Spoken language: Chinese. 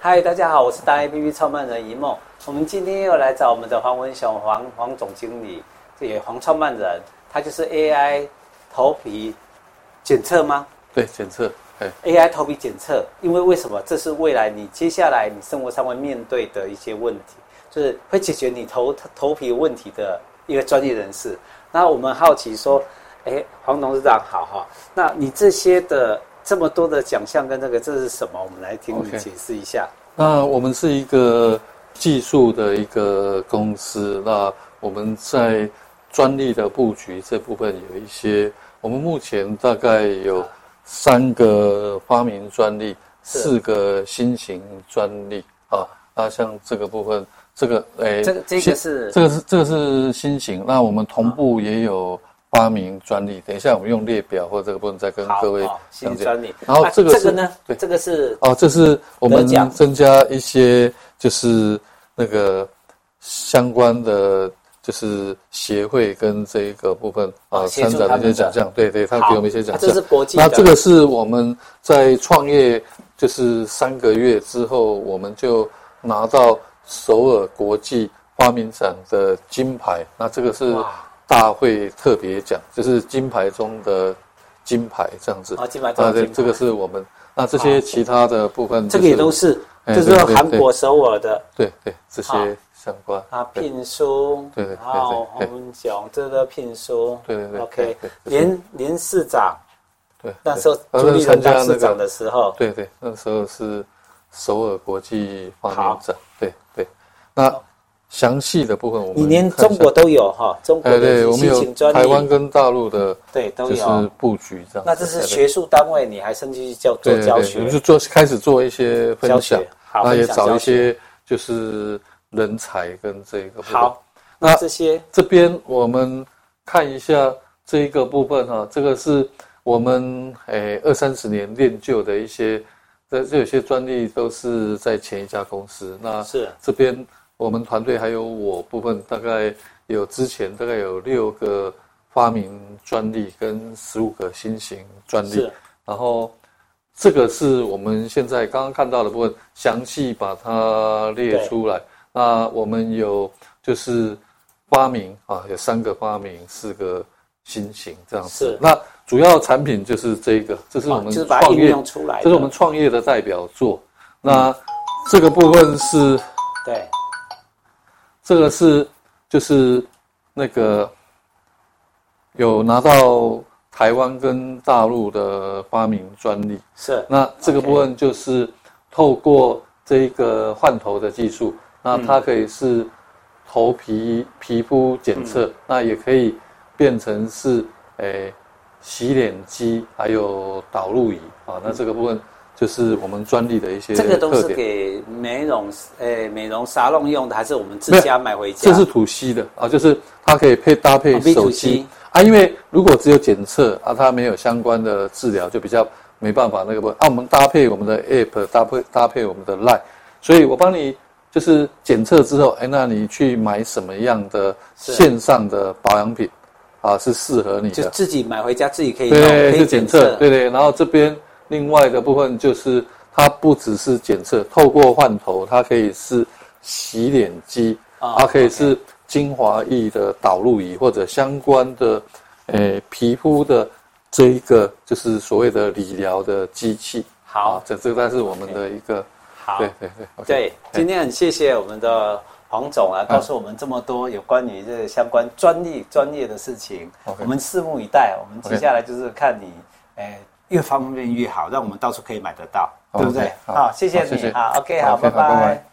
嗨，大家好，我是大 A P P 创办人一梦。我们今天又来找我们的黄文雄黄黄总经理，这也黄创办人，他就是 A I 头皮检测吗？对，检测。A I 头皮检测，因为为什么？这是未来你接下来你生活上会面对的一些问题，就是会解决你头头皮问题的一个专业人士。那我们好奇说，哎，黄董事长好哈，那你这些的。这么多的奖项跟这个，这是什么？我们来听你解释一下。Okay. 那我们是一个技术的一个公司，那我们在专利的布局这部分有一些，我们目前大概有三个发明专利，四个新型专利啊。那像这个部分，这个诶，这个这个是这个是这个是新型，那我们同步也有。发明专利，等一下我们用列表或者这个部分再跟各位讲解。然后这个是、这个呢？对，这个是哦，这是我们增加一些就是那个相关的就是协会跟这一个部分啊参展的一些奖项。对对，他给我们一些奖项。这是国际。那这个是我们在创业就是三个月之后，我们就拿到首尔国际发明展的金牌。那这个是。大会特别奖就是金牌中的金牌这样子。啊，金牌中的金牌。这个是我们那这些其他的部分，这个也都是，就是韩国首尔的，对对，这些相关。啊，聘书，对对，好，黄文雄这个聘书，对对对，OK，连连市长，对，那时候朱立伦当市长的时候，对对，那时候是首尔国际发明展，对对，那。详细的部分，我们你连中国都有哈，中国的新型专利，台湾跟大陆的对都有。就是布局这样。那这是学术单位，你还甚至叫做教学，我们就做开始做一些分享，那也找一些就是人才跟这个部分。好，那这些？这边我们看一下这一个部分哈，这个是我们诶二三十年练就的一些，这这有些专利都是在前一家公司，那是。这边。我们团队还有我部分，大概有之前大概有六个发明专利跟十五个新型专利，然后这个是我们现在刚刚看到的部分，详细把它列出来。那我们有就是发明啊，有三个发明，四个新型这样子。是那主要产品就是这个，这是我们创业这是我们创业的代表作。嗯、那这个部分是对。这个是就是那个有拿到台湾跟大陆的发明专利，是。那这个部分就是透过这个换头的技术，那它可以是头皮皮肤检测，嗯、那也可以变成是诶洗脸机，还有导入仪啊。那这个部分。就是我们专利的一些。这个都是给美容，诶，美容沙龙用的，还是我们自家买回家？这是土吸的啊，就是它可以配搭配手机啊。因为如果只有检测啊，它没有相关的治疗，就比较没办法那个不啊。我们搭配我们的 App，搭配搭配我们的 Line，所以我帮你就是检测之后，哎，那你去买什么样的线上的保养品啊，是适合你的？就自己买回家自己可以对，就检测，对对。然后这边。另外的部分就是，它不只是检测，透过换头，它可以是洗脸机，它、oh, 可以是精华液的导入仪，或者相关的，诶、欸，皮肤的这一个就是所谓的理疗的机器。好，啊、这这个是我们的一个。好，对对对。Okay, 对，今天很谢谢我们的黄总啊，告诉我们这么多有关于这个相关专利专业的事情。我们拭目以待。我们接下来就是看你，诶、欸。越方便越好，让我们到处可以买得到，对不对？好，谢谢你，好，OK，好，拜拜。